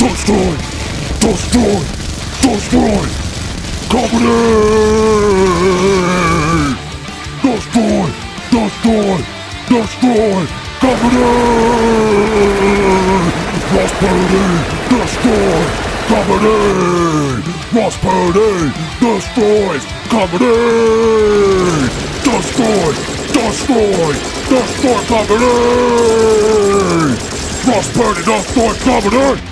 Destroy! Destroy! Destroy! Company! Destroy! Destroy! Destroy! Company! Ross Purdy! Destroy! Company! Ross Purdy! Destroys! Company! Destroy! Destroy! Destroy Company! Ross Purdy Destroy Company!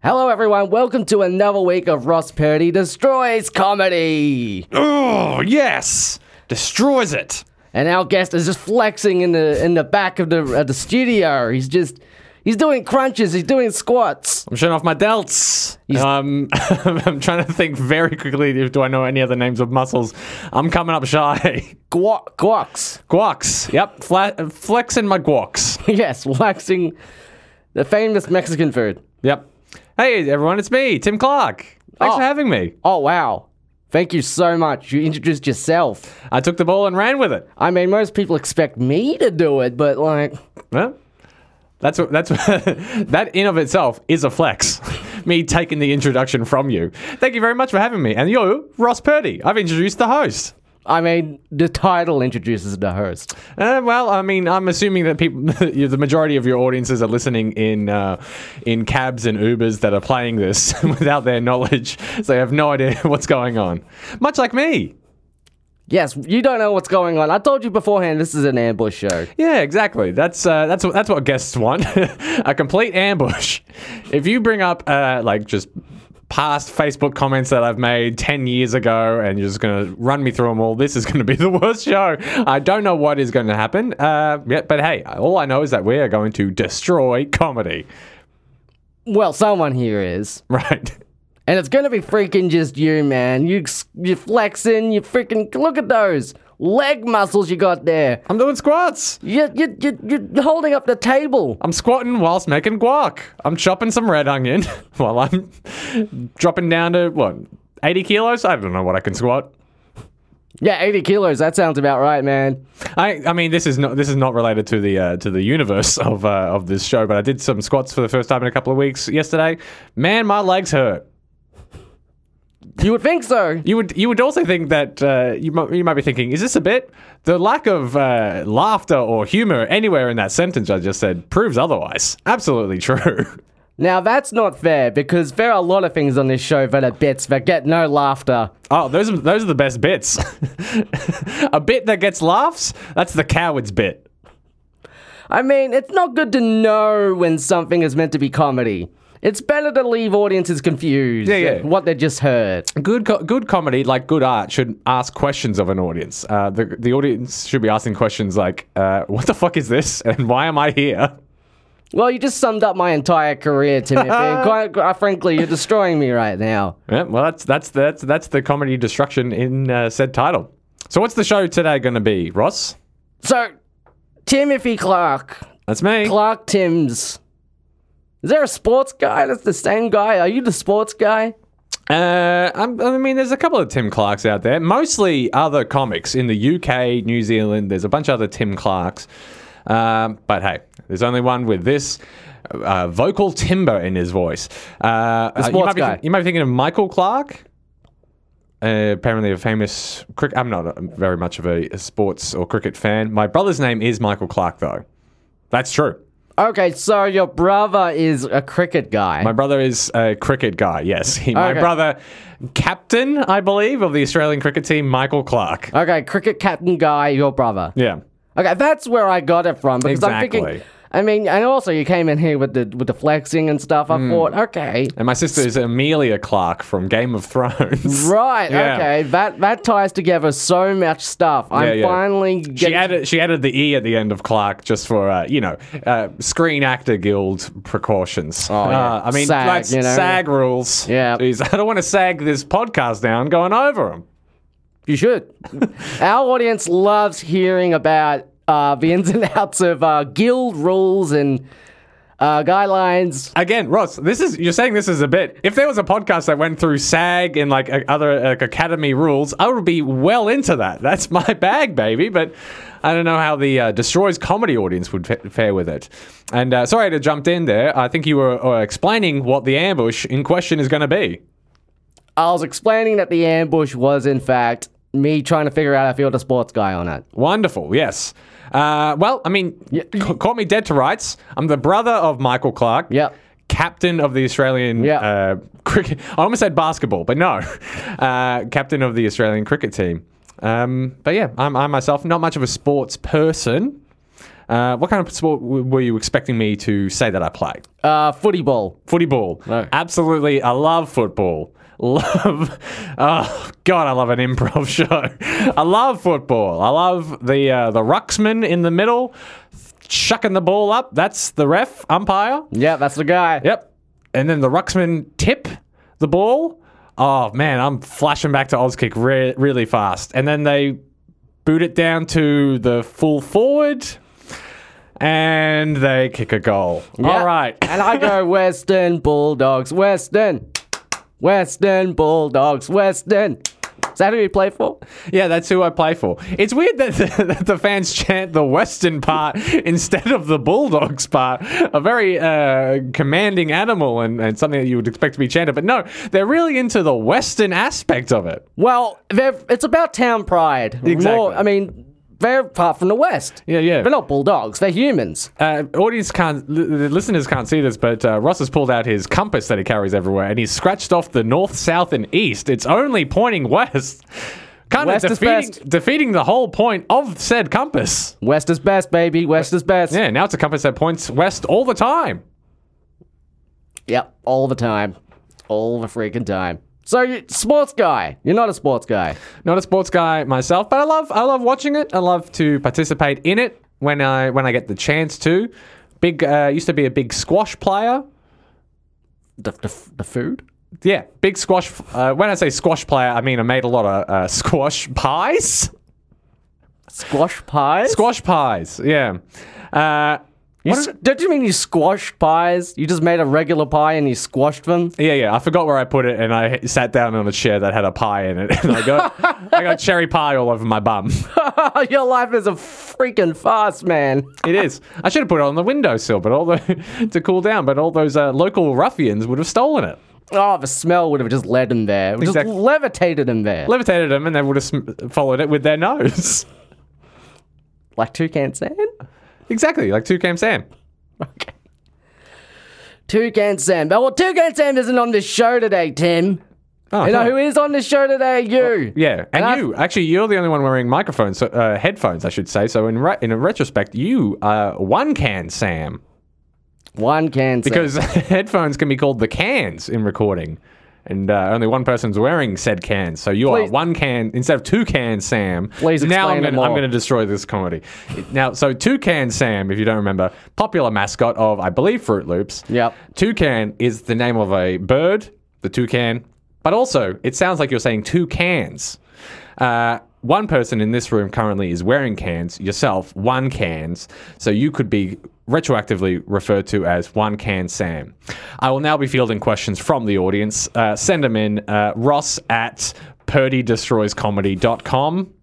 Hello, everyone. Welcome to another week of Ross Purdy Destroys Comedy. Oh, yes! Destroys it. And our guest is just flexing in the in the back of the of the studio. He's just he's doing crunches. He's doing squats. I'm showing off my delts. Um, I'm trying to think very quickly if do I know any other names of muscles. I'm coming up shy. Guac, guacs. Guacs. Yep, flat, flexing my guacs. yes, flexing the famous Mexican food. Yep. Hey, everyone, it's me, Tim Clark. Thanks Oh. for having me. Oh wow! Thank you so much. You introduced yourself. I took the ball and ran with it. I mean, most people expect me to do it, but like, Well, that's what that's that in of itself is a flex. me taking the introduction from you. Thank you very much for having me. And you, Ross Purdy. I've introduced the host. I mean, the title introduces the host. Uh, well, I mean, I'm assuming that people, the majority of your audiences are listening in uh, in cabs and Ubers that are playing this without their knowledge, so they have no idea what's going on. Much like me. Yes, you don't know what's going on. I told you beforehand. This is an ambush show. Yeah, exactly. That's uh, that's what that's what guests want. a complete ambush. If you bring up uh, like just past Facebook comments that I've made 10 years ago and you're just going to run me through them all, this is going to be the worst show. I don't know what is going to happen. Uh, yeah, but hey, all I know is that we are going to destroy comedy. Well, someone here is. Right. And it's gonna be freaking just you, man. You you flexing, you freaking look at those leg muscles you got there. I'm doing squats. You you you you're holding up the table. I'm squatting whilst making guac. I'm chopping some red onion while I'm dropping down to what, 80 kilos? I don't know what I can squat. Yeah, 80 kilos. That sounds about right, man. I, I mean, this is not this is not related to the uh, to the universe of uh, of this show, but I did some squats for the first time in a couple of weeks yesterday. Man, my legs hurt. You would think so. You would you would also think that uh, you might, you might be thinking, is this a bit? The lack of uh, laughter or humor anywhere in that sentence I just said proves otherwise. Absolutely true. Now that's not fair because there are a lot of things on this show that are bits that get no laughter. Oh, those are those are the best bits. a bit that gets laughs. That's the coward's bit. I mean, it's not good to know when something is meant to be comedy. It's better to leave audiences confused. Yeah, yeah. at What they just heard. Good, co- good comedy, like good art, should ask questions of an audience. Uh, the the audience should be asking questions like, uh, "What the fuck is this?" and "Why am I here?" Well, you just summed up my entire career, Timothy. quite, quite frankly, you're destroying me right now. Yeah, well, that's that's that's that's the comedy destruction in uh, said title. So, what's the show today going to be, Ross? So, Timothy Clark. That's me. Clark Timms. Is there a sports guy that's the same guy? Are you the sports guy? Uh, I'm, I mean, there's a couple of Tim Clarks out there, mostly other comics in the UK, New Zealand. There's a bunch of other Tim Clarks. Um, but hey, there's only one with this uh, vocal timber in his voice. Uh, uh, you, sports might be, guy. you might be thinking of Michael Clark. Uh, apparently, a famous cricket. I'm not a- very much of a, a sports or cricket fan. My brother's name is Michael Clark, though. That's true. Okay, so your brother is a cricket guy. My brother is a cricket guy. Yes, he, my Okay. brother, captain, I believe, of the Australian cricket team, Michael Clark. okay, cricket captain guy, your brother. Yeah. Okay, that's where I got it from because I'm thinking. Exactly. I mean, and also you came in here with the with the flexing and stuff. I Hmm. thought, okay, And my sister is Emilia Clark from Game of Thrones. right, Yeah. okay, that that ties together so much stuff. I'm Yeah, yeah. finally She getting. added she added the e at the end of Clark just for uh, you know uh, Screen Actor Guild precautions. Oh, yeah. Uh, I mean SAG, that's you know. SAG rules. Yeah. Jeez, I don't want to sag this podcast down going over them. You should. Our audience loves hearing about uh, the ins and outs of uh, guild rules and Uh, guidelines. Again, Ross, this is you're saying this is a bit. If there was a podcast that went through SAG and like uh, other like academy rules, I would be well into that. That's my bag, baby. But I don't know how the uh, Destroys comedy audience would fa- fare with it. And uh, sorry to jump in there. I think you were uh, explaining what the ambush in question is going to be. I was explaining that the ambush was, in fact, me trying to figure out to field a sports guy on it. Wonderful, yes. Uh, well, I mean, ca- caught me dead to rights. I'm the brother of Michael Clark. Yep. Captain of the Australian Yeah. uh, cricket. I almost said basketball, but no. Uh, captain of the Australian cricket team. Um, but yeah, I'm, I myself, not much of a sports person. Uh, what kind of sport w- were you expecting me to say that I play? Uh, footy ball. Footy ball. No. Absolutely. I love football. Love. Oh, God, I love an improv show. I love football. I love the uh, the rucksman in the middle, chucking the ball up. That's the ref, umpire. Yeah, that's the guy. Yep. And then the rucksman tip the ball. Oh, man, I'm flashing back to Auskick re- really fast. And then they boot it down to the full forward. And they kick a goal. Yeah. All right. and I go Western Bulldogs. Western. Western Bulldogs. Western. Is that who you play for? Yeah, that's who I play for. It's weird that the, that the fans chant the Western part instead of the Bulldogs part. A very uh, commanding animal and, and something that you would expect to be chanted. But no, they're really into the Western aspect of it. Well, it's about town pride. Exactly. More, I mean, they're apart from the West. Yeah, yeah. They're not bulldogs. They're humans. Uh, audience can't, the listeners can't see this, but uh, Ross has pulled out his compass that he carries everywhere and he's scratched off the north, south, and east. It's only pointing west. Kind West of is defeating, best. defeating the whole point of said compass. West is best, baby. West is best. Yeah, now it's a compass that points west all the time. Yep, all the time. All the freaking time. So, you, sports guy. You're not a sports guy. Not a sports guy myself, but I love I love watching it. I love to participate in it when I when I get the chance to. Big uh, used to be a big squash player. The, the, the food? Yeah, big squash. Uh, when I say squash player, I mean I made a lot of uh, squash pies. Squash pies? Squash pies. Yeah. Uh, You s- don't you mean you squashed pies? You just made a regular pie and you squashed them? yeah, yeah. I forgot where I put it, and I sat down on a chair that had a pie in it, and I got I got cherry pie all over my bum. Your life is a freaking farce, man. It is. I should have put it on the windowsill, but all the to cool down. But all those uh, local ruffians would have stolen it. Oh, the smell would have just led him there. It Exactly. Just levitated him there. levitated them and they would have sm- followed it with their nose. like Toucan Sam? Exactly, like Toucan Sam. Okay. Toucan Sam. But well, Toucan Sam isn't on this show today, Tim. Oh, You know no. who is on this show today? You. Yeah, and, And I've- you actually, you're the only one wearing microphones, uh, headphones, I should say. So in re- in a retrospect, you are one can Sam One can Sam. because headphones can be called the cans in recording, and uh, only one person's wearing said cans. So you Please- are one can instead of two can Sam. Please now I'm explain it gonna, I'm going to destroy this comedy. now, so Toucan Sam, if you don't remember, popular mascot of I believe Froot Loops. Yep. Toucan is the name of a bird, the toucan, but also it sounds like you're saying two cans. Uh, one person in this room currently is wearing cans, yourself, one cans, so you could be retroactively referred to as one can Sam. I will now be fielding questions from the audience. Uh, send them in, uh, ross at purdydestroyscomedy.com.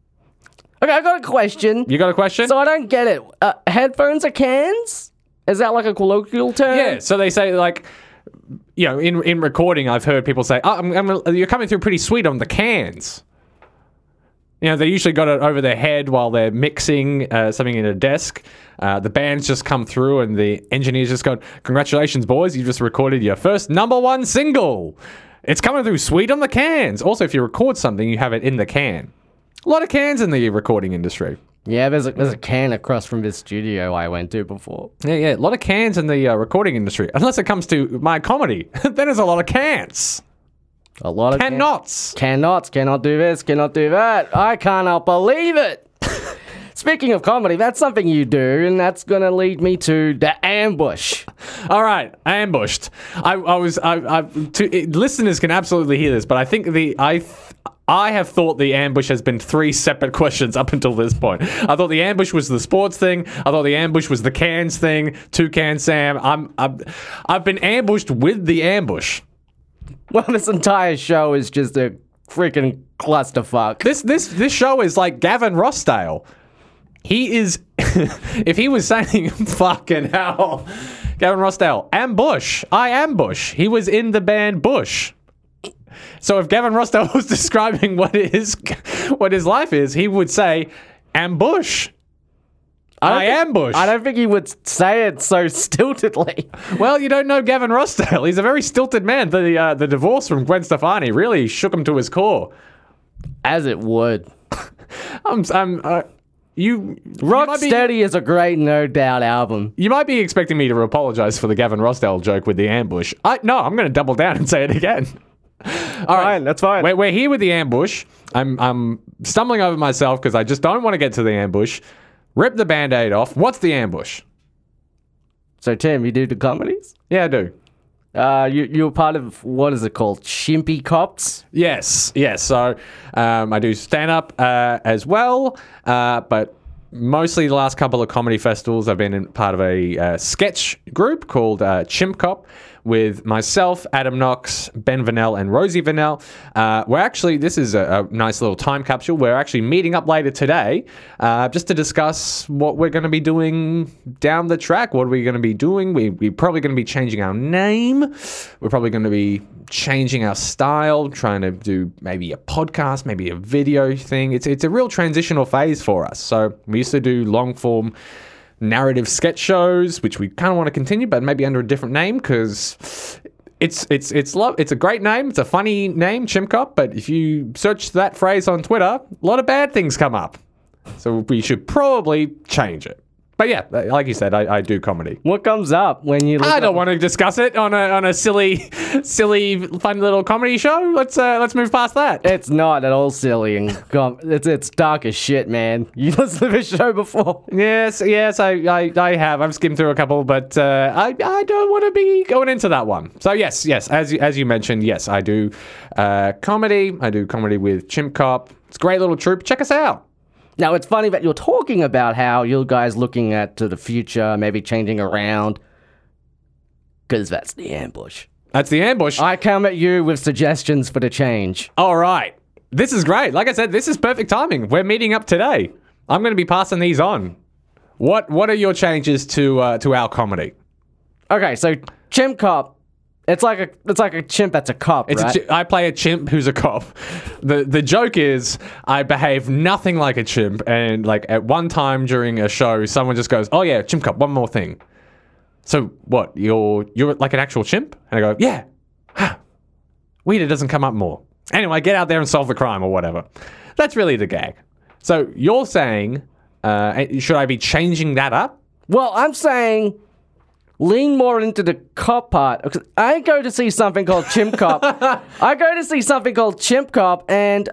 Okay, I got a question. You got a question? So I don't get it. Uh, headphones are cans? Is that like a colloquial term? Yeah, so they say like, you know, in in recording, I've heard people say, "Oh, I'm, I'm, you're coming through pretty sweet on the cans." You know, they usually got it over their head while they're mixing uh, something in a desk. Uh, the band's just come through, and the engineer's just gone, "Congratulations, boys! You just recorded your first number one single. It's coming through sweet on the cans." Also, if you record something, you have it in the can. A lot of cans in the recording industry. Yeah, there's a, there's a can across from this studio I went to before. Yeah, yeah, a lot of cans in the uh, recording industry. Unless it comes to my comedy, then there's a lot of cans. A lot of can- Cannots. Cannot, cannot do this, cannot do that. I cannot believe it. Speaking of comedy, that's something you do, and that's gonna lead me to the ambush. All right, ambushed. I, I was. I, I to, it, listeners can absolutely hear this, but I think the I. Th- I have thought the ambush has been three separate questions up until this point. I thought the ambush was the sports thing. I thought the ambush was the cans thing. Toucan Sam. I'm, I'm I've been ambushed with the ambush. Well, this entire show is just a freaking clusterfuck. This this this show is like Gavin Rossdale. He is if he was saying fucking hell. Gavin Rossdale, ambush. I ambush. He was in the band Bush. So if Gavin Rossdale was describing what his what his life is, he would say ambush. I think- ambush. I don't think he would say it so stiltedly. Well, you don't know Gavin Rossdale. He's a very stilted man. The uh, the divorce from Gwen Stefani really shook him to his core. As it would. I'm I'm uh, you you Rock be- is a great No Doubt album. You might be expecting me to apologize for the Gavin Rossdale joke with the ambush. I no, I'm going to double down and say it again. All right, Fine, that's fine. We're, we're here with the ambush. I'm I'm stumbling over myself because I just don't want to get to the ambush. Rip the band-aid off. What's the ambush? So, Tim, you do the comedies? Yeah, I do. Uh, you, you're part of, what is it called? Chimpy Cops? Yes, yes. So um, I do stand up uh, as well, uh, but mostly the last couple of comedy festivals, I've been in part of a uh, sketch group called uh, Chimp Cop with myself, Adam Knox, Ben Vanel, and Rosie Vanel. Uh, we're actually, this is a, a nice little time capsule. We're actually meeting up later today uh, just to discuss what we're going to be doing down the track. What are we going to be doing? We, we're probably going to be changing our name. We're probably going to be changing our style, trying to do maybe a podcast, maybe a video thing. It's it's a real transitional phase for us. So we used to do long form narrative sketch shows, which we kind of want to continue, but maybe under a different name because it's it's it's love. It's a great name. It's a funny name, Chimp Cop. But if you search that phrase on Twitter, a lot of bad things come up. So we should probably change it. But yeah, like you said, I, I do comedy. What comes up when you I don't want to discuss it on a on a silly, silly, fun little comedy show. Let's uh, let's move past that. It's not at all silly and com- it's it's dark as shit, man. You listened to this show before? Yes, yes, I, I, I have. I've skimmed through a couple, but uh, I, I don't want to be going into that one. So yes, yes, as you, as you mentioned, yes, I do uh, comedy. I do comedy with Chimp Cop. It's a great little troupe. Check us out. Now it's funny that you're talking about how you guys looking at to the future, maybe changing around, because that's the ambush. That's the ambush. I come at you with suggestions for the change. All right, this is great. Like I said, this is perfect timing. We're meeting up today. I'm going to be passing these on. What What are your changes to uh, to our comedy? Okay, so chimp cop. It's like a it's like a chimp that's a cop, It's right? a chi- I play a chimp who's a cop. The the joke is I behave nothing like a chimp and like at one time during a show someone just goes, "Oh yeah, chimp cop, one more thing." So what? You're you're like an actual chimp? And I go, "Yeah." Weird it doesn't come up more. Anyway, get out there and solve the crime or whatever. That's really the gag. So you're saying uh, should I be changing that up? well, I'm saying lean more into the cop part. I go to see something called Chimp Cop. I go to see something called Chimp Cop, and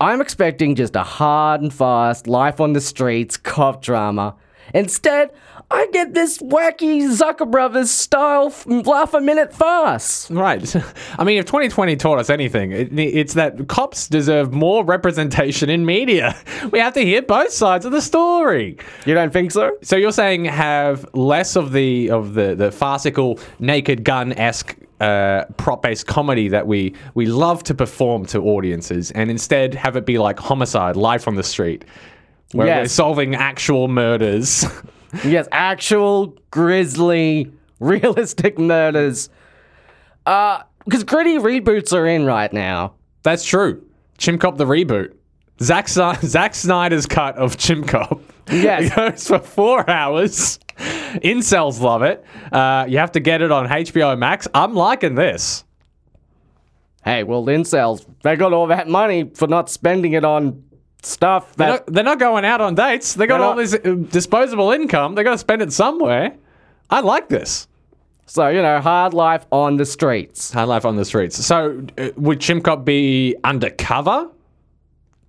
I'm expecting just a hard and fast life on the streets cop drama. Instead, I get this wacky Zucker Brothers style laugh a minute farce. Right. I mean, if 2020 taught us anything, it, it's that cops deserve more representation in media. We have to hear both sides of the story. You don't think so? So you're saying have less of the of the the farcical naked gun esque. Uh, prop-based comedy that we we love to perform to audiences, and instead have it be like homicide, life on the street, where we're solving actual murders. Yes, actual grisly, realistic murders. Uh, because gritty reboots are in right now. That's true. Chimp Cop the reboot. Zack, Sni- Zack Snyder's cut of Chimp Cop. Yes. It goes for four hours. Incels love it. Uh, you have to get it on HBO Max. I'm liking this. Hey, well, incels, they got all that money for not spending it on stuff They're that. not, they're not going out on dates. They got all not- this uh, disposable income. They got to spend it somewhere. I like this. So, you know, hard life on the streets. Hard life on the streets. So, uh, would Chimp Cop be undercover?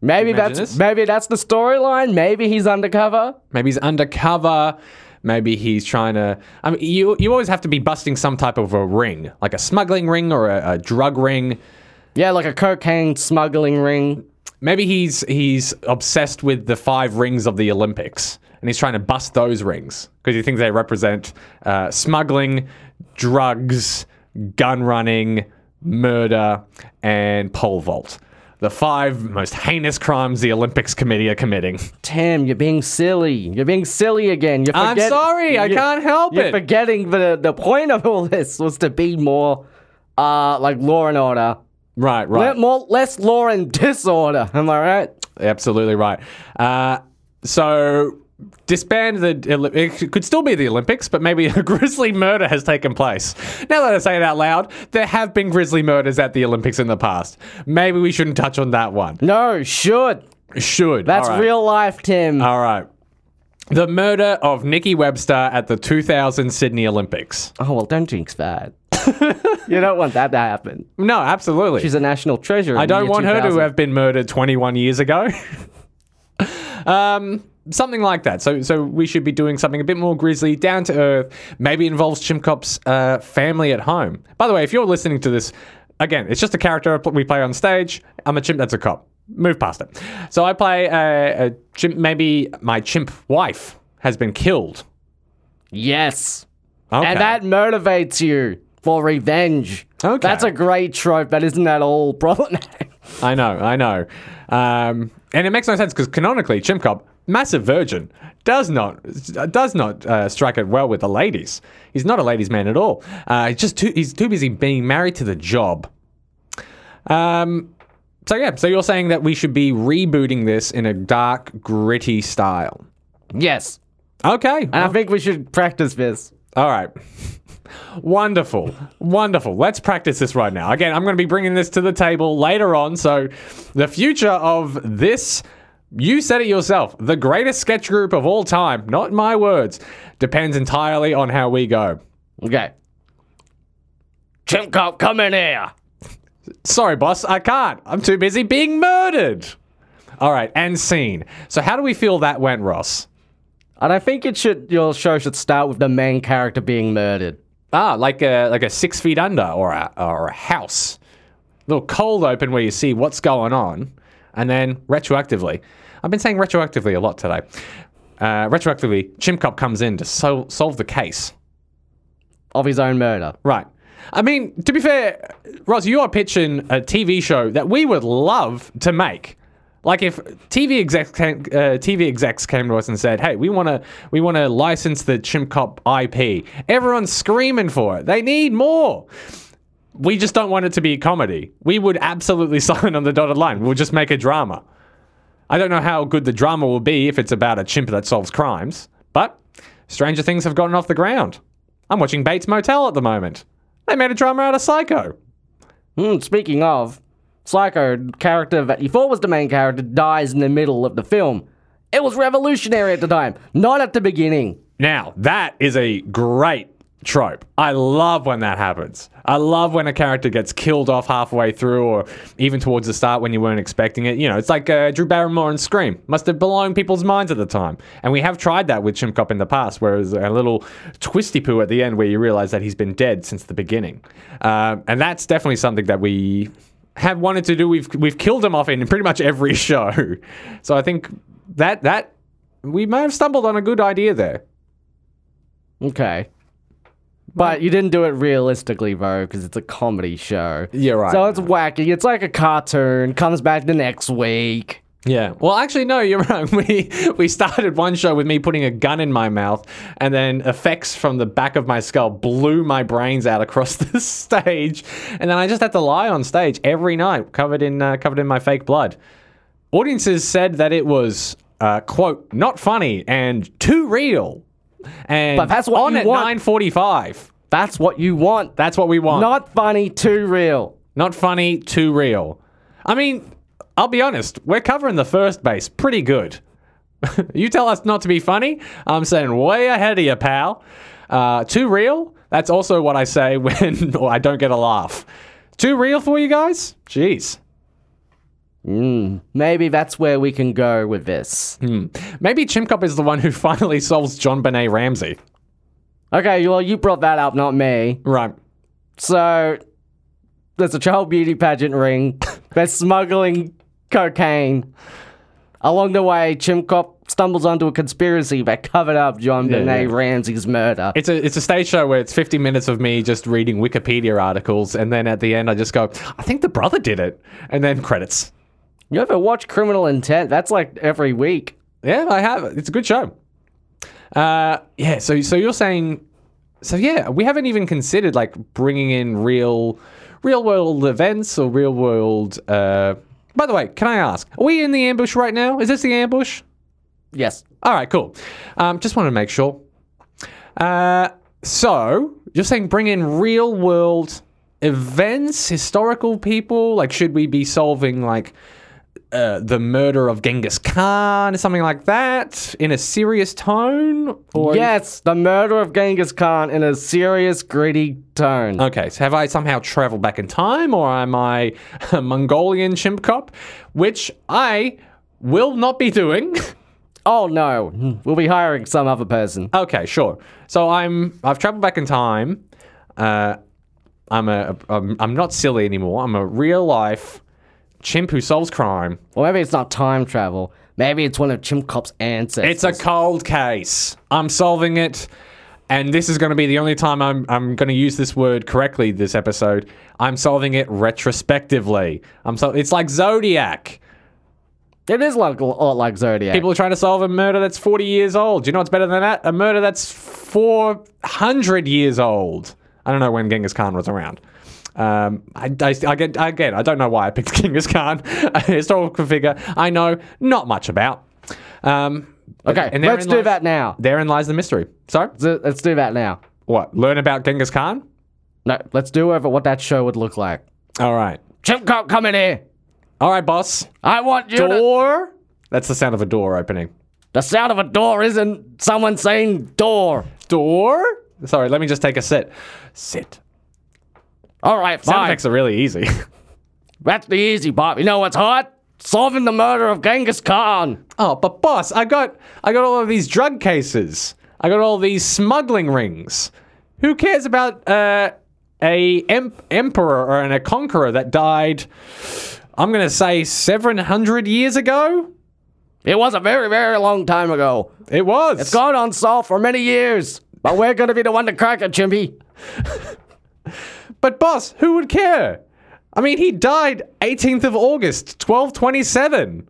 Maybe Imagine that's this. maybe that's the storyline. Maybe he's undercover. Maybe he's undercover. Maybe he's trying to. I mean, you you always have to be busting some type of a ring, like a smuggling ring or a, a drug ring. Yeah, like a cocaine smuggling ring. Maybe he's he's obsessed with the five rings of the Olympics, and he's trying to bust those rings because he thinks they represent uh, smuggling, drugs, gun running, murder, and pole vault. The five most heinous crimes the Olympics Committee are committing. Tim, you're being silly. You're being silly again. You're I'm forget- sorry, I you- can't help You're it. forgetting the the point of all this was to be more, uh, like law and order. Right, right. Let more less law and disorder. Am I right? Absolutely right. Uh, so disband the. It could still be the Olympics, but maybe a grisly murder has taken place. Now that I say it out loud, there have been grisly murders at the Olympics in the past. Maybe we shouldn't touch on that one. No, should. Should. That's right. real life, Tim. All right. The murder of Nikki Webster at the 2000 Sydney Olympics. oh well, don't jinx that. you don't want that to happen. No, absolutely. She's a national treasure. I don't want her to have been murdered 21 years ago. um, something like that. So, so we should be doing something a bit more grisly, down to earth. Maybe involves Chimp Cop's uh, family at home. By the way, if you're listening to this, again, it's just a character we play on stage. I'm a chimp that's a cop. Move past it. So I play a, a chimp. Maybe my chimp wife has been killed. Yes. Okay. And that motivates you for revenge. Okay. That's a great trope that isn't at all problematic. I know, I know. Um, and it makes no sense because canonically, Chimp Cop, massive virgin, does not does not uh, strike it well with the ladies. He's not a ladies' man at all. Uh, he's just too he's too busy being married to the job. Um. So yeah, so you're saying that we should be rebooting this in a dark, gritty style. yes. Okay. And I think we should practice this. All right. Wonderful. Wonderful. Let's practice this right now. Again, I'm going to be bringing this to the table later on. So, the future of this, you said it yourself, the greatest sketch group of all time, not my words, depends entirely on how we go. Okay. Chimp cop, come in here. Sorry, boss, I can't. I'm too busy being murdered. All right, and scene. So, how do we feel that went, Ross? And I think it should your show should start with the main character being murdered. Ah, like a like a six feet under or a or a house. Little cold open where you see what's going on, and then retroactively. I've been saying retroactively a lot today. Uh, retroactively, Chimp Cop comes in to sol- solve the case. Of his own murder. Right. I mean, to be fair, Ross, you are pitching a TV show that we would love to make. Like if TV execs came, uh, TV execs came to us and said, "Hey, we want to we want to license the Chimp Cop IP," everyone's screaming for it. They need more. We just don't want it to be a comedy. We would absolutely sign on the dotted line. We'll just make a drama. I don't know how good the drama will be if it's about a chimp that solves crimes, but stranger things have gotten off the ground. I'm watching Bates Motel at the moment. They made a drama out of Psycho. Hmm, speaking of, Psycho character that you thought was the main character dies in the middle of the film. It was revolutionary at the time, not at the beginning. Now, that is a great trope. I love when that happens. I love when a character gets killed off halfway through or even towards the start when you weren't expecting it. You know, it's like uh, Drew Barrymore and Scream. Must have blown people's minds at the time. And we have tried that with Chimp Cop in the past, where was a little twisty poo at the end where you realize that he's been dead since the beginning. Um, and that's definitely something that we have wanted to do. We've we've killed him off in pretty much every show. So I think that that we may have stumbled on a good idea there. Okay. But you didn't do it realistically, though, because it's a comedy show. Yeah, right. So it's wacky. It's like a cartoon. Comes back the next week. Yeah. Well, actually, no, you're wrong. We we started one show with me putting a gun in my mouth, and then effects from the back of my skull blew my brains out across the stage, and then I just had to lie on stage every night, covered in uh, covered in my fake blood. Audiences said that it was uh, quote not funny and too real, and But that's what on you at want. nine forty-five. That's what you want. That's what we want. Not funny, too real. Not funny, too real. I mean, I'll be honest, we're covering the first base pretty good. you tell us not to be funny, I'm saying way ahead of you, pal. Uh, too real? That's also what I say when I don't get a laugh. Too real for you guys? Jeez. Maybe that's where we can go with this. Maybe Chimp Cop is the one who finally solves JonBenét Ramsey. Okay, well, you brought that up, not me. Right. So, there's a child beauty pageant ring. They're smuggling cocaine. Along the way, Chimp Cop stumbles onto a conspiracy that covered up John Yeah, Benet yeah. Ramsey's murder. It's a it's a stage show where it's 50 minutes of me just reading Wikipedia articles, and then at the end I just go, I think the brother did it, and then credits. you ever watch Criminal Intent? That's like every week. Yeah, I have. It's a good show. Uh, yeah. So so you're saying, so yeah, we haven't even considered like bringing in real real world events or real world. Uh, by the way, can I ask, are we in the ambush right now? Is this the ambush? Yes. All right, cool. Um, just want to make sure. Uh, so you're saying bring in real world events, historical people? Like, should we be solving like uh, the murder of Genghis Khan or something like that in a serious tone? Or Yes, the murder of Genghis Khan in a serious, gritty tone. Okay, so have I somehow traveled back in time, or am I a Mongolian chimp cop? Which I will not be doing. oh no, we'll be hiring some other person. Okay, sure. So I'm I've traveled back in time. Uh, I'm a I'm, I'm not silly anymore. I'm a real life chimp who solves crime. Or maybe it's not time travel. Maybe it's one of Chimp Cop's ancestors. It's a cold case. I'm solving it. And this is going to be the only time I'm, I'm going to use this word correctly this episode. I'm solving it retrospectively. I'm so it's like Zodiac. It is like a lot like Zodiac. People are trying to solve a murder that's 40 years old. Do you know what's better than that? A murder that's 400 years old. I don't know when Genghis Khan was around. Um, I, I, I get, again, I don't know why I picked Genghis Khan, a historical figure I know not much about. Um, okay, and let's do lies- that now. Therein lies the mystery. Sorry? So Let's do that now. What? Learn about Genghis Khan? No, let's do over what that show would look like. All right. Chimp Cop, come in here. All right, boss. I want you to. Door? That's the sound of a door opening. The sound of a door isn't someone saying door. Door? Sorry, let me just take a sit. Sit. All right, Sound effects are really easy. That's the easy part. You know what's hard? Solving the murder of Genghis Khan. Oh, but boss, I got I got all of these drug cases. I got all these smuggling rings. Who cares about uh, a em- emperor or an, a conqueror that died? I'm gonna say 700 years ago. It was a very, very long time ago. It was. It's gone unsolved for many years. But we're gonna be the one to crack it, Chimpy. But boss, who would care? I mean, he died 18th of August, 1227.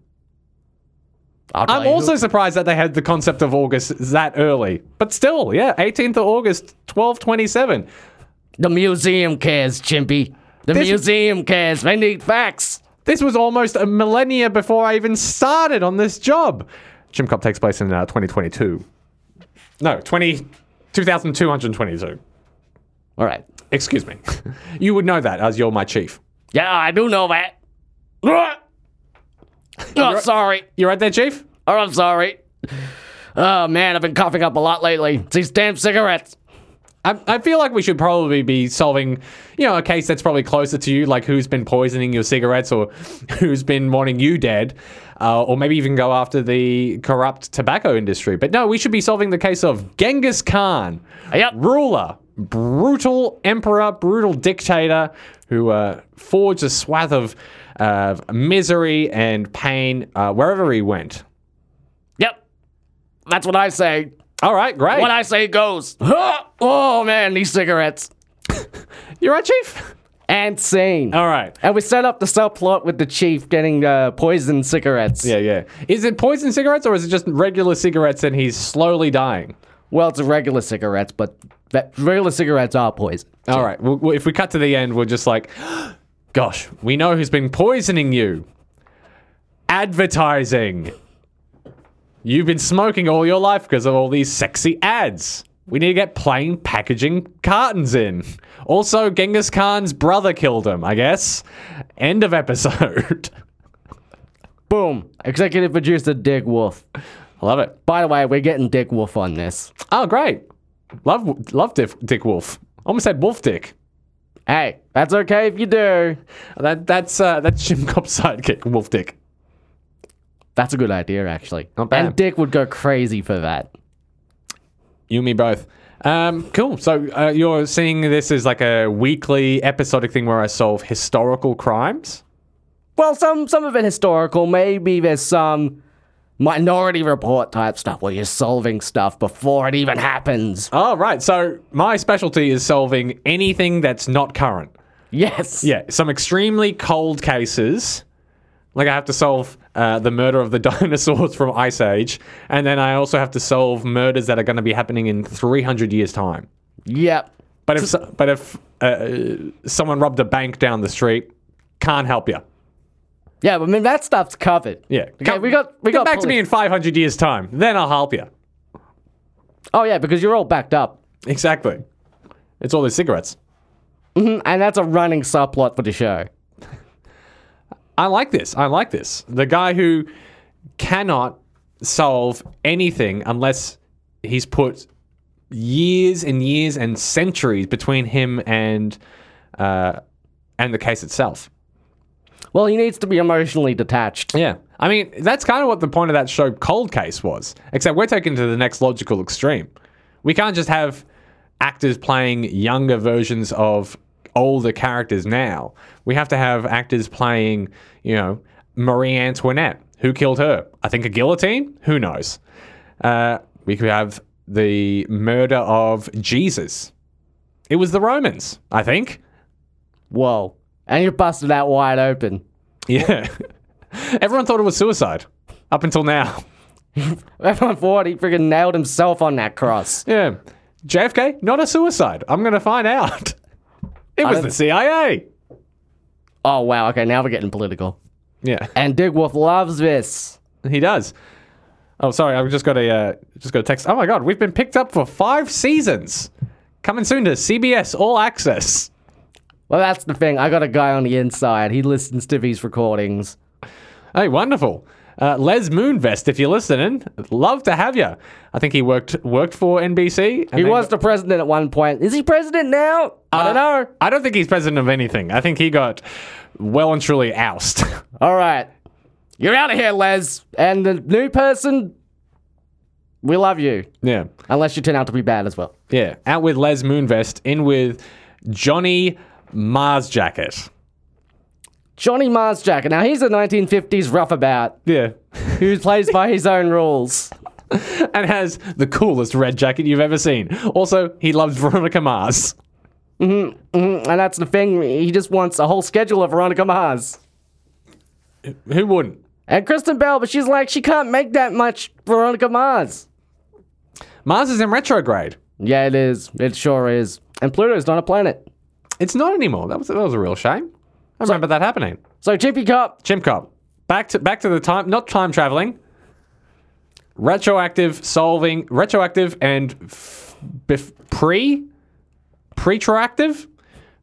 I'll tell I'm you who- also surprised that they had the concept of August that early. But still, yeah, 18th of August, 1227. the museum cares, Chimpy. The This- museum cares. They need facts. This was almost a millennia before I even started on this job. Chimp Cop takes place in uh, 2022. No, 20, 2222. All right. Excuse me. you would know that as you're my chief. Yeah, I do know that. Oh, sorry. You right there, chief? Oh, I'm sorry. Oh man, I've been coughing up a lot lately. It's these damn cigarettes. I, I feel like we should probably be solving, you know, a case that's probably closer to you, like who's been poisoning your cigarettes or who's been wanting you dead, uh, or maybe even go after the corrupt tobacco industry. But no, we should be solving the case of Genghis Khan, Yep. ruler, brutal emperor, brutal dictator who uh, forged a swath of uh, misery and pain uh, wherever he went. Yep. That's what I say. All right, great. What I say goes. Oh man, these cigarettes. You're right, chief. And scene. All right. And we set up the subplot with the chief getting uh, poisoned cigarettes. Yeah, yeah. Is it poison cigarettes or is it just regular cigarettes and he's slowly dying? Well, it's a regular cigarettes, but that regular cigarettes are poison. All right. Well, well, if we cut to the end, we're just like, gosh, we know who's been poisoning you. Advertising. You've been smoking all your life because of all these sexy ads. We need to get plain packaging cartons in. Also, Genghis Khan's brother killed him, I guess. End of episode. Boom. Executive producer Dick Wolf. I love it. By the way, we're getting Dick Wolf on this. Oh, great. Love, love Dick, Dick Wolf. Almost said Wolf Dick. Hey, that's okay if you do. That that's uh, that's Chimp Cop's sidekick, Wolf Dick. That's a good idea, actually. Not bad. And Dick would go crazy for that. You and me both. Um, cool. So uh, you're seeing this as like a weekly episodic thing where I solve historical crimes. Well, some some of it historical. Maybe there's some Minority Report type stuff where you're solving stuff before it even happens. Oh, right. So my specialty is solving anything that's not current. Yes. Yeah, some extremely cold cases. Like I have to solve uh, the murder of the dinosaurs from Ice Age, and then I also have to solve murders that are going to be happening in 300 years' time. Yep. But if so- but if uh, someone robbed a bank down the street, can't help you. Yeah, but I mean that stuff's covered. Yeah, Okay, we got we got back to me in 500 years' time. Then I'll help you. Oh yeah, because you're all backed up, Exactly. It's all these cigarettes. and that's a running subplot for the show. I like this. I like this. The guy who cannot solve anything unless he's put years and years and centuries between him and uh, and the case itself. Well, he needs to be emotionally detached. Yeah. I mean, that's kind of what the point of that show Cold Case was, except we're taken to the next logical extreme. We can't just have actors playing younger versions of older characters now. We have to have actors playing, you know, Marie Antoinette. Who killed her? I think a guillotine? Who knows? Uh, we could have the murder of Jesus. It was the Romans, I think. Whoa. And you busted that wide open. Yeah. Everyone thought it was suicide up until now. Everyone thought he freaking nailed himself on that cross. Yeah. JFK, not a suicide. I'm going to find out. It was the CIA. Oh wow, okay, now we're getting political. Yeah, And Dick Wolf loves this. he does. Oh, sorry, I've just got a uh, just got a text. Oh my god, we've been picked up for five seasons. Coming soon to CBS All Access. Well, that's the thing. I got a guy on the inside. He listens to these recordings. Hey, wonderful. Uh, Les Moonves, if you're listening, love to have you. I think he worked worked for NBC. He was got- the president at one point. Is he president now? I don't know. I don't think he's president of anything. I think he got well and truly ousted. All right. You're out of here, Les. And the new person, we love you. yeah. Unless you turn out to be bad as well. Yeah, out with Les Moonves, in with Johnny Mars Jacket. Johnny Mars Jacket. Now, he's a 1950s roughable Yeah. who plays by his own rules. and has the coolest red jacket you've ever seen. Also, he loves Veronica Mars. Mm-hmm, mm-hmm. And that's the thing. He just wants a whole schedule of Veronica Mars. Who wouldn't? And Kristen Bell, but she's like, she can't make that much Veronica Mars. Mars is in retrograde. Yeah, it is. It sure is. And Pluto's not a planet. It's not anymore. That was that was a real shame. I remember that happening. So, Chippy Cop, Chimp Cop. Back to back to the time not time traveling. Retroactive solving retroactive and f- bef- pre pretroactive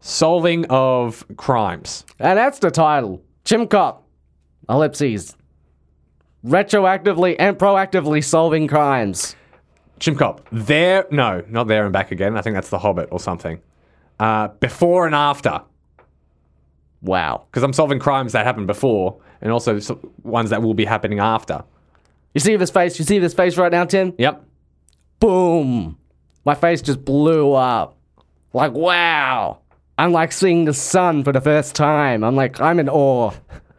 solving of crimes. and that's the title Chim Cop, ellipses. Retroactively and proactively solving crimes. Chimp Cop. There, no, not there and back again. I think that's The Hobbit or something. Uh, before and after, Wow. because I'm solving crimes that happened before, and also ones that will be happening after. You see this face? You see this face right now, Tim? Yep. Boom. My face just blew up. Like, wow. I'm like seeing the sun for the first time. I'm like, I'm in awe.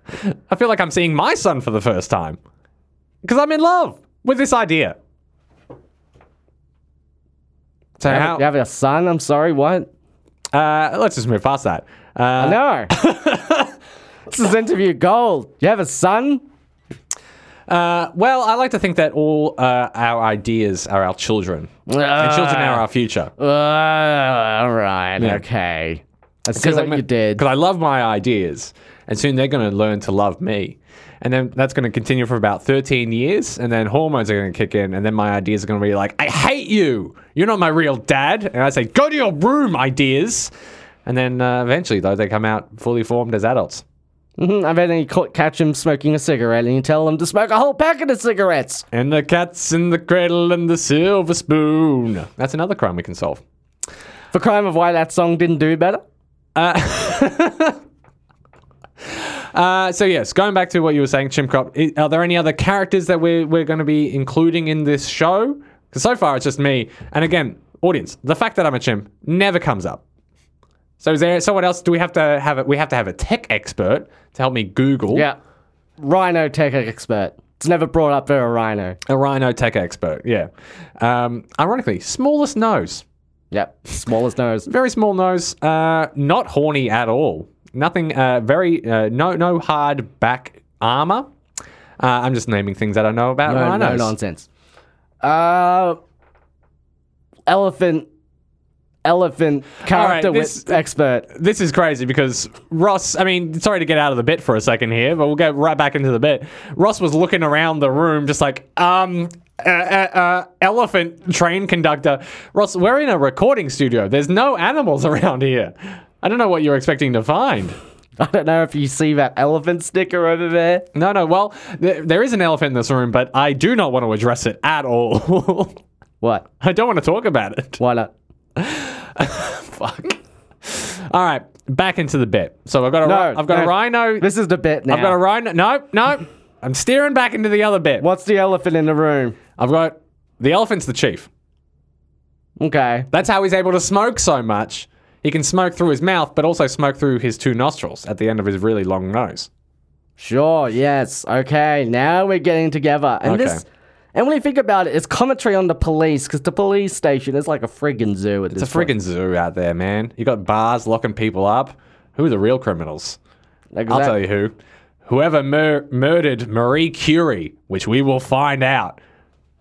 I feel like I'm seeing my son for the first time because I'm in love with this idea. So You have, how? you have a son? I'm sorry, what? Uh, let's just move past that. Uh, No. this is interview gold. You have a son? uh, well, I like to think that all uh, our ideas are our children, and children are our future. Uh, all right, okay. I see what you did. Because I love my ideas, and soon they're going to learn to love me. And then that's going to continue for about 13 years, and then hormones are going to kick in, and then my ideas are going to be like, I hate you. You're not my real dad. And I say, go to your room, ideas. And then uh, eventually, though, they come out fully formed as adults. Mhm, And then you ca- catch him smoking a cigarette and you tell him to smoke a whole packet of cigarettes. And the cat's in the cradle and the silver spoon. That's another crime we can solve. The crime of why that song didn't do better? Uh, so yes, going back to what you were saying, Chimp Cop, i- are there any other characters that we're, we're going to be including in this show? Because so far it's just me. And again, audience, the fact that I'm a chimp never comes up. So is there someone else? Do we have to have it? We have to have a tech expert to help me Google. Yeah. Rhino tech expert. It's never brought up for a rhino. A rhino tech expert. Yeah. Um, ironically, smallest nose. Yep. Smallest nose. Very small nose. Uh, not horny at all. Nothing. Uh, very. Uh, no. No hard back armor. Uh, I'm just naming things that I know about No, no nonsense. Uh, elephant. Elephant character this- with expert. this is crazy because Ross, I mean, sorry to get out of the bit for a second here, but we'll get right back into the bit. Ross was looking around the room just like, um, uh, uh, uh, elephant train conductor. Ross, we're in a recording studio. There's no animals around here. I don't know what you're expecting to find. I don't know if you see that elephant sticker over there. No, no, well, th- there is an elephant in this room, but I do not want to address it at all. What? I don't want to talk about it. Why not? Fuck. All right, back into the bit. So I've got a, No, ri- I've got a rhino. This is the bit now. I've got a rhino. No, no. I'm steering back into the other bit. What's the elephant in the room? I've got the elephant's the chief. Okay. That's how he's able to smoke so much. He can smoke through his mouth, but also smoke through his two nostrils at the end of his really long nose. Sure, yes. Okay, now we're getting together. And Okay. this and when you think about it, it's commentary on the police, because the police station is like a friggin' zoo at It's a friggin' zoo out there, man. You got bars locking people up. Who are the real criminals? point. I'll tell you who. Whoever mur- murdered Marie Curie, which we will find out.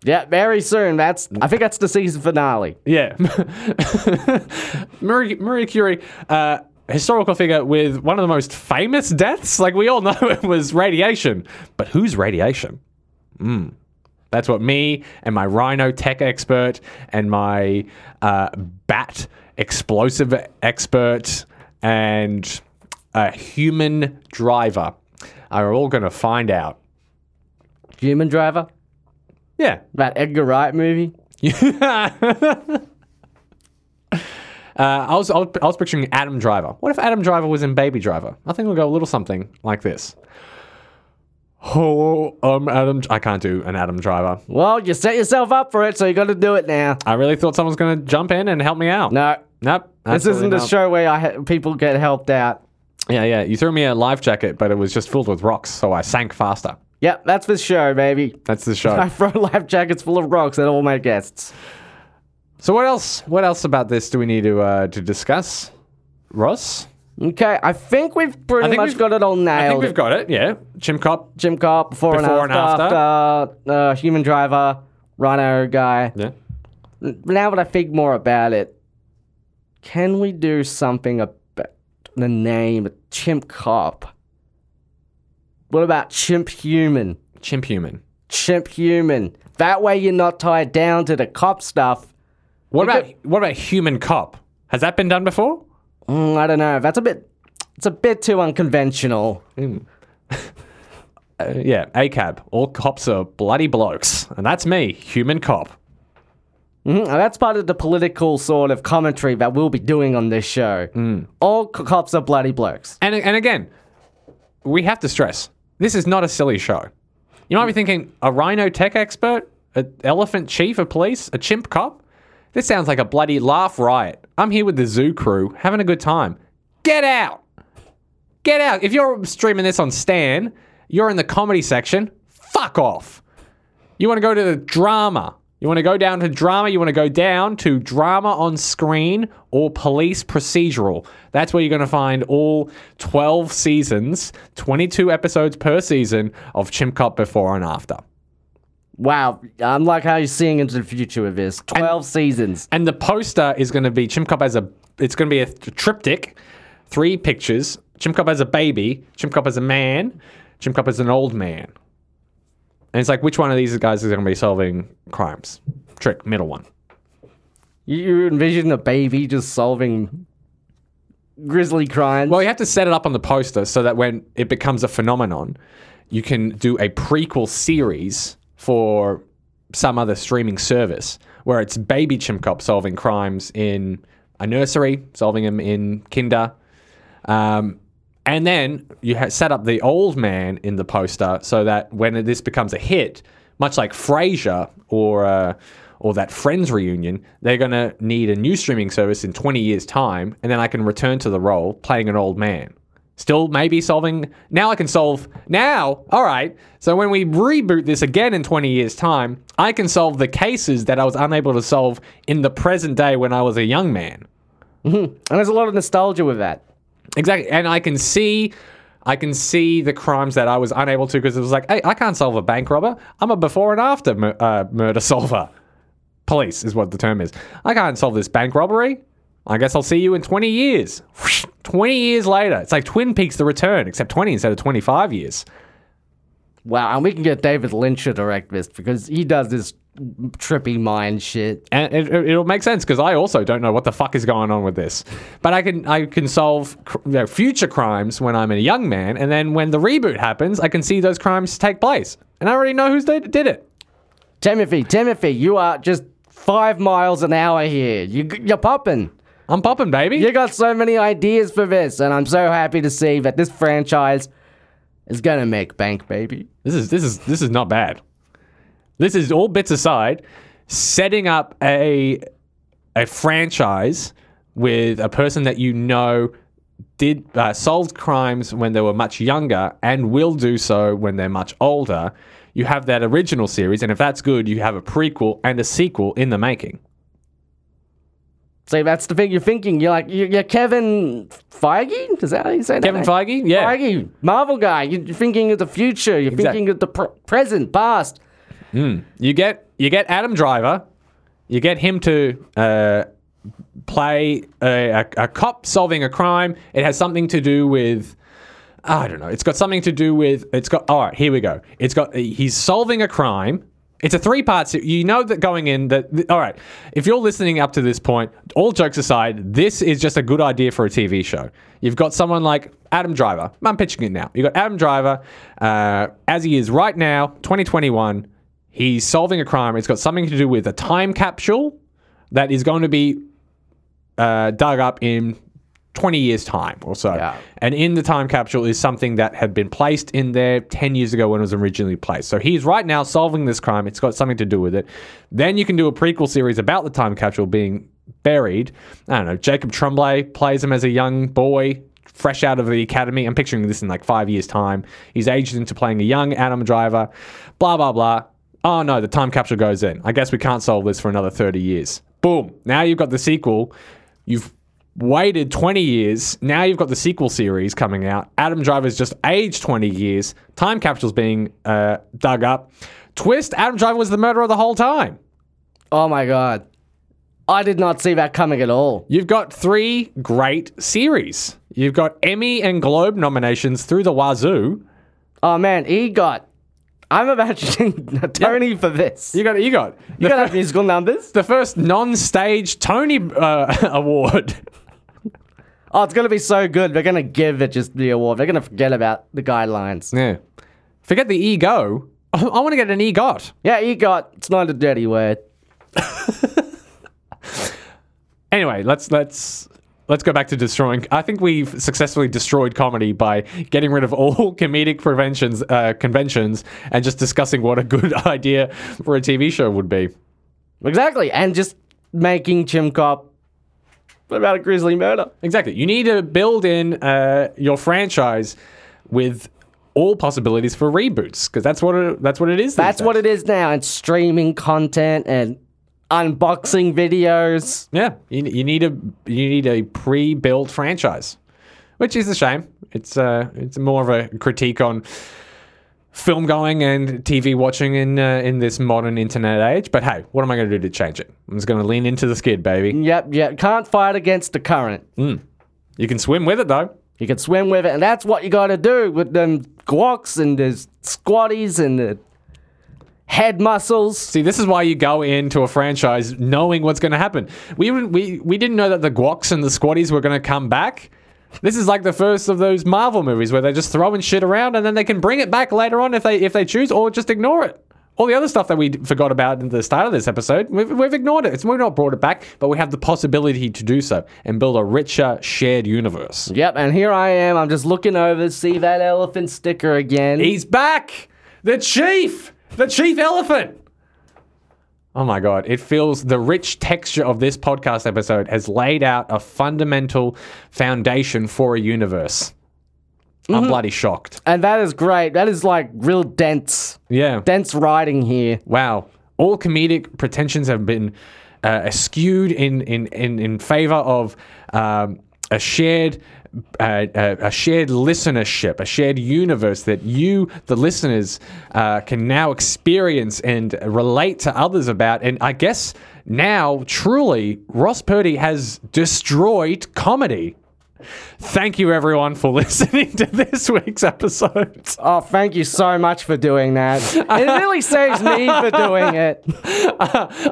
Yeah, very soon. That's I think that's the season finale. Yeah. Marie, Marie Curie, uh, historical figure with one of the most famous deaths. Like, we all know it was radiation. But who's radiation? Mm. That's what me and my rhino tech expert and my uh, bat explosive expert and a human driver are all going to find out. Human Driver? Yeah. That Edgar Wright movie? Uh, I was, I was I was picturing Adam Driver. What if Adam Driver was in Baby Driver? I think we'll go a little something like this. Oh, I'm Adam. I can't do an Adam Driver. Well, you set yourself up for it, so you gotta do it now. I really thought someone was going to jump in and help me out. No. Nope. This isn't absolutely a show where I ha- people get helped out. Yeah, yeah. You threw me a life jacket, but it was just filled with rocks, so I sank faster. Yep, that's the show, baby. That's the show. I throw life jackets full of rocks at all my guests. so what else? What else about this do we need to uh, to discuss, Ross? Okay, I think we've pretty think much we've- got it all nailed. I think we've got it. Yeah, Chimp Cop. Chimp Cop before, Before and and after, after. after, uh, Human Driver, Rhino guy. Yeah. Now that I think more about it, can we do something about the name Chimp Cop? What about Chimp Human? Chimp human. Chimp Human. That way you're not tied down to the cop stuff. What We about could- what about human cop? Has that been done before? Mm, I don't know. That's a bit. It's a bit too unconventional. Uh, yeah, ACAB. All cops are bloody blokes, and that's me, human cop. Mhm, and That's part of the political sort of commentary that we'll be doing on this show. All c- cops are bloody blokes. And and again, we have to stress this is not a silly show. You might be thinking a rhino tech expert, an elephant chief of police, a chimp cop. This sounds like a bloody laugh riot. I'm here with the zoo crew, having a good time. Get out! Get out! If you're streaming this on Stan, you're in the comedy section. Fuck off. You want to go to the drama. You want to go down to drama. You want to go down to drama on screen or police procedural. That's where you're going to find all 12 seasons, 22 episodes per season of Chimp Cop before and after. Wow, I'm like how you're seeing into the future with this. 12 seasons. And the poster is going to be Chimp Cop as a, it's going to be a triptych, three pictures. Chimp Cop as a baby, Chimp Cop as a man, Chimp Cop as an old man. And it's like, which one of these guys is going to be solving crimes? Trick, middle one. You- envision a baby just solving grisly crimes. Well, you have to set it up on the poster so that when it becomes a phenomenon, you can do a prequel series for some other streaming service where it's baby chimp cop solving crimes in a nursery, solving them in kinder. Um, and then you set up the old man in the poster so that when this becomes a hit, much like Frasier or uh, or that Friends reunion, they're going to need a new streaming service in 20 years' time, and then I can return to the role playing an old man. Still, maybe solving. Now I can solve. Now, all right. So when we reboot this again in 20 years' time, I can solve the cases that I was unable to solve in the present day when I was a young man. And there's a lot of nostalgia with that. Exactly. And I can see I can see the crimes that I was unable to because it was like, hey, I can't solve a bank robber. I'm a before and after mur- uh, murder solver. Police is what the term is. I can't solve this bank robbery. I guess I'll see you in 20 years. 20 years later. It's like Twin Peaks The Return, except 20 instead of 25 years. Wow, and we can get David Lynch to direct this because he does this trippy mind shit. And it, it, it'll make sense because I also don't know what the fuck is going on with this. But I can I can solve cr- you know, future crimes when I'm a young man, and then when the reboot happens, I can see those crimes take place, and I already know who's did, did it. Timothy, Timothy, you are just five miles an hour here. You, you're popping. I'm popping, baby. You got so many ideas for this, and I'm so happy to see that this franchise is gonna make bank, baby. This is this is this is not bad. This is all bits aside, setting up a a franchise with a person that you know did uh, solved crimes when they were much younger and will do so when they're much older. You have that original series, and if that's good, you have a prequel and a sequel in the making. See, that's the thing you're thinking. You're like, you're, Kevin Feige? Is that how you say that? Kevin? Feige, yeah. Feige, Marvel guy. You're thinking of the future. You're Exact- thinking of the pr- present, past. You get you get Adam Driver, you get him to uh, play a, a, a cop solving a crime. It has something to do with I don't know. It's got something to do with it's got. All right, here we go. It's got he's solving a crime. It's a three part. You know that going in that. All right, if you're listening up to this point, all jokes aside, this is just a good idea for a TV show. You've got someone like Adam Driver. I'm pitching it now. You've got Adam Driver, uh, as he is right now, 2021. He's solving a crime. It's got something to do with a time capsule that is going to be uh, dug up in 20 years' time or so. Yeah. And in the time capsule is something that had been placed in there 10 years ago when it was originally placed. So he's right now solving this crime. It's got something to do with it. Then you can do a prequel series about the time capsule being buried. I don't know. Jacob Tremblay plays him as a young boy. Fresh out of the academy. I'm picturing this in like five years' time. He's aged into playing a young Adam Driver. Blah, blah, blah. Oh no, the time capsule goes in. I guess we can't solve this for another 30 years. Boom. Now you've got the sequel. You've waited 20 years. Now you've got the sequel series coming out. Adam Driver's just aged 20 years. Time capsule's being uh, dug up. Twist, Adam Driver was the murderer the whole time. Oh my god. I did not see that coming at all. You've got three great series. You've got Emmy and Globe nominations through the wazoo. Oh man, he got. I'm imagining Tony for this. You got, you got, You gotta have musical numbers. the first non-stage Tony uh, award. Oh, it's gonna be so good. They're gonna give it just the award. They're gonna forget about the guidelines. Yeah. Forget the ego. I, I want to get an EGOT. Yeah, you got. It's not a dirty word. Anyway, let's let's let's go back to destroying. I think we've successfully destroyed comedy by getting rid of all comedic preventions uh, conventions and just discussing what a good idea for a TV show would be. Exactly, and just making Chimp Cop about a grisly murder. Exactly. You need to build in uh, your franchise with all possibilities for reboots because that's what it, that's what it is. That's what it is now. And streaming content and unboxing videos. Yeah, you, you need a you need a pre-built franchise, which is a shame. It's uh it's more of a critique on film going and TV watching in uh, in this modern internet age. But hey, what am I going to do to change it? I'm just going to lean into the skid, baby. Yep, yep. Can't fight against the current. You can swim with it though. You can swim with it, and that's what you gotta do with them guacs and the squatties and the head muscles. See, this is why you go into a franchise knowing what's going to happen. We we we didn't know that the Guoks and the Squatties were going to come back. This is like the first of those Marvel movies where they're just throwing shit around and then they can bring it back later on if they if they choose or just ignore it. All the other stuff that we forgot about at the start of this episode, we've, we've ignored it. It's, we've not brought it back, but we have the possibility to do so and build a richer shared universe. Yep, and here I am. I'm just looking over, see that elephant sticker again. He's back! The chief! The chief elephant! Oh my God. It feels the rich texture of this podcast episode has laid out a fundamental foundation for a universe. I'm bloody shocked. And that is great. That is like real dense, Yeah. dense writing here. Wow. All comedic pretensions have been uh, eschewed in, in, in, in favor of um, a shared. A, a shared listenership, a shared universe that you, the listeners, uh, can now experience and relate to others about. And I guess now, truly, Ross Purdy has destroyed comedy. Thank you, everyone, for listening to this week's episode. Oh, thank you so much for doing that. It really saves me for doing it.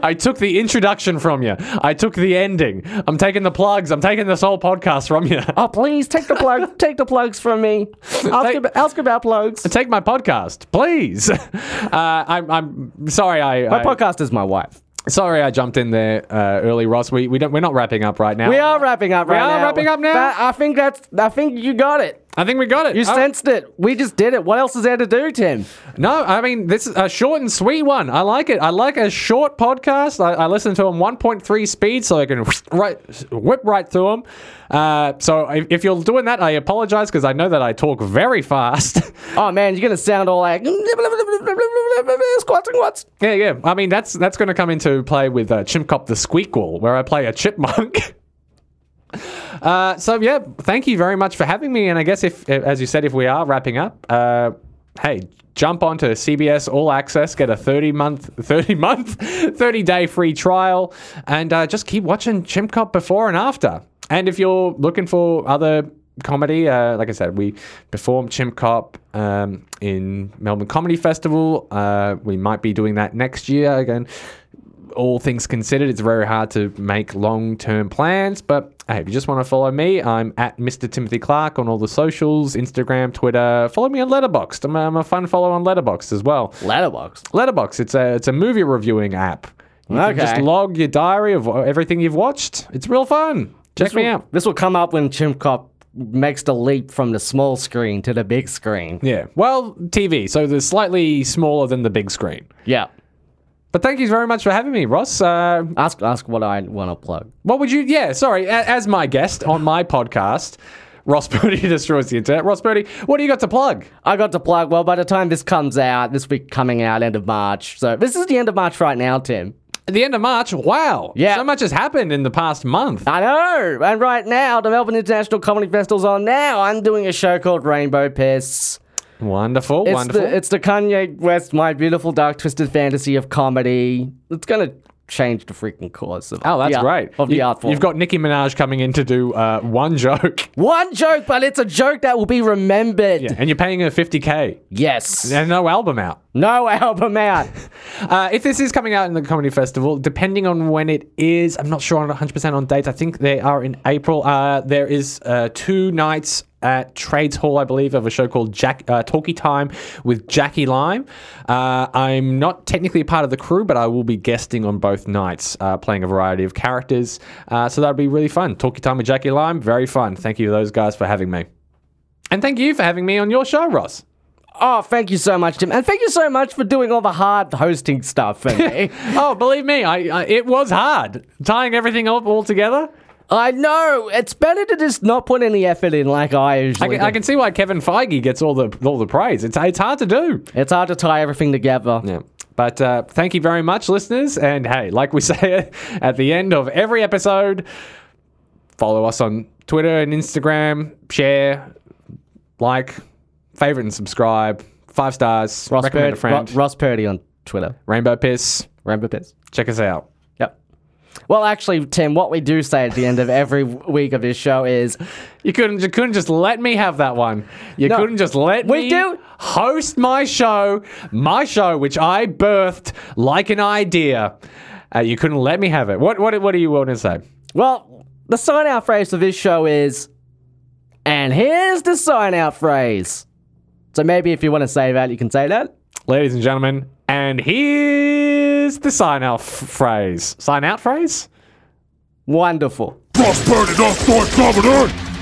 I took the introduction from you. I took the ending. I'm taking the plugs. I'm taking this whole podcast from you. Oh, please take the plug, take the plugs from me. Ask, Take- about, ask about plugs. Take my podcast, please. Uh, I'm, I'm sorry. I, My I podcast is my wife. Sorry I jumped in there uh, early, Ross. We we don't we're not wrapping up right now. We are wrapping up right are now. wrapping up now? That- I think that's. I think you got it. I think we got it. You Oh, sensed it. We just did it. What else is there to do, Tim? No, I mean this is a short and sweet one. I like it. I like a short podcast. I, I listen to them 1.3 speed, so I can right whip right through them. Uh, so if, if you're doing that, I apologize because I know that I talk very fast. Oh man, you're gonna sound all like yeah, yeah. I mean that's that's going to come into play with uh, Chimp Cop the Squeakquel, where I play a chipmunk. Uh, so yeah, thank you very much for having me. And I guess if, as you said, if we are wrapping up, uh, hey, jump onto CBS All Access, get a thirty month, thirty month, thirty day free trial, and uh, just keep watching Chimp Cop before and after. And if you're looking for other comedy, uh, like I said, we performed Chimp Cop um, in Melbourne Comedy Festival. Uh, we might be doing that next year again all things considered, it's very hard to make long term plans. But hey, if you just want to follow me, I'm at Mr. Timothy Clark on all the socials Instagram, Twitter. Follow me on Letterboxd. I'm a, I'm a fun follow on Letterboxd as well. Letterbox. Letterboxd, it's a, it's a movie reviewing app. You can just log your diary of everything you've watched. It's real fun. Check This me will, out. This will come up when Chimp Cop makes the leap from the small screen to the big screen. Yeah. Well, TV, so they're slightly smaller than the big screen. Yeah. But thank you very much for having me, Ross. Uh, Ask ask what I want to plug. What would you? Yeah, sorry. a- As my guest on my podcast, Ross Purdy destroys the internet. Ross Purdy, what do you got to plug? I got to plug. Well, by the time this comes out, this week coming out end of March. So this is the end of March right now, Tim. At the end of March. Wow. Yeah. So much has happened in the past month. I know. And right now, the Melbourne International Comedy Festival's on now. I'm doing a show called Rainbow Piss. Wonderful. It's wonderful. the it's the Kanye West, my beautiful dark twisted fantasy of comedy. It's gonna change the freaking course of oh, that's the art- great. of the art form. You've got Nicki Minaj coming in to do uh, one joke. one joke, but it's a joke that will be remembered. Yeah, and you're paying her 50K. Yes. And no album out. No album out. Uh, if this is coming out in the comedy festival, depending on when it is, I'm not sure on 100% on dates. I think they are in April. Uh, there is uh, two nights at Trades Hall, I believe, of a show called Jack uh, Talkie Time with Jackie Lime. Uh, I'm not technically a part of the crew, but I will be guesting on both nights, uh, playing a variety of characters. Uh, so that'll be really fun. Talkie Time with Jackie Lime, very fun. Thank you to those guys for having me. And thank you for having me on your show, Ross. Oh, thank you so much, Tim. And thank you so much for doing all the hard hosting stuff for me. Oh, believe me, I, I it was hard tying everything up all together. I know. It's better to just not put any effort in like I I usually can, do. I can see why Kevin Feige gets all the all the praise. It's it's hard to do. It's hard to tie everything together. Yeah. But uh, thank you very much, listeners. And hey, like we say at the end of every episode, follow us on Twitter and Instagram, share, like, favorite, and subscribe. Five stars. Ross, recommend Purdy, a friend. Ro- Ross Purdy on Twitter. Rainbow Piss. Rainbow Piss. Check us out. Well, actually, Tim, what we do say at the end of every week of this show is You couldn't you couldn't just let me have that one. You No. couldn't just let We me do- host my show, my show which I birthed like an idea. Uh, you couldn't let me have it. What what what do you want to say? Well, the sign out phrase for this show is, and here's the sign out phrase. So maybe if you want to say that, you can say that. Ladies and gentlemen, and here's the sign out f- phrase. Sign out phrase? Wonderful. Prosperity, that's not coming in!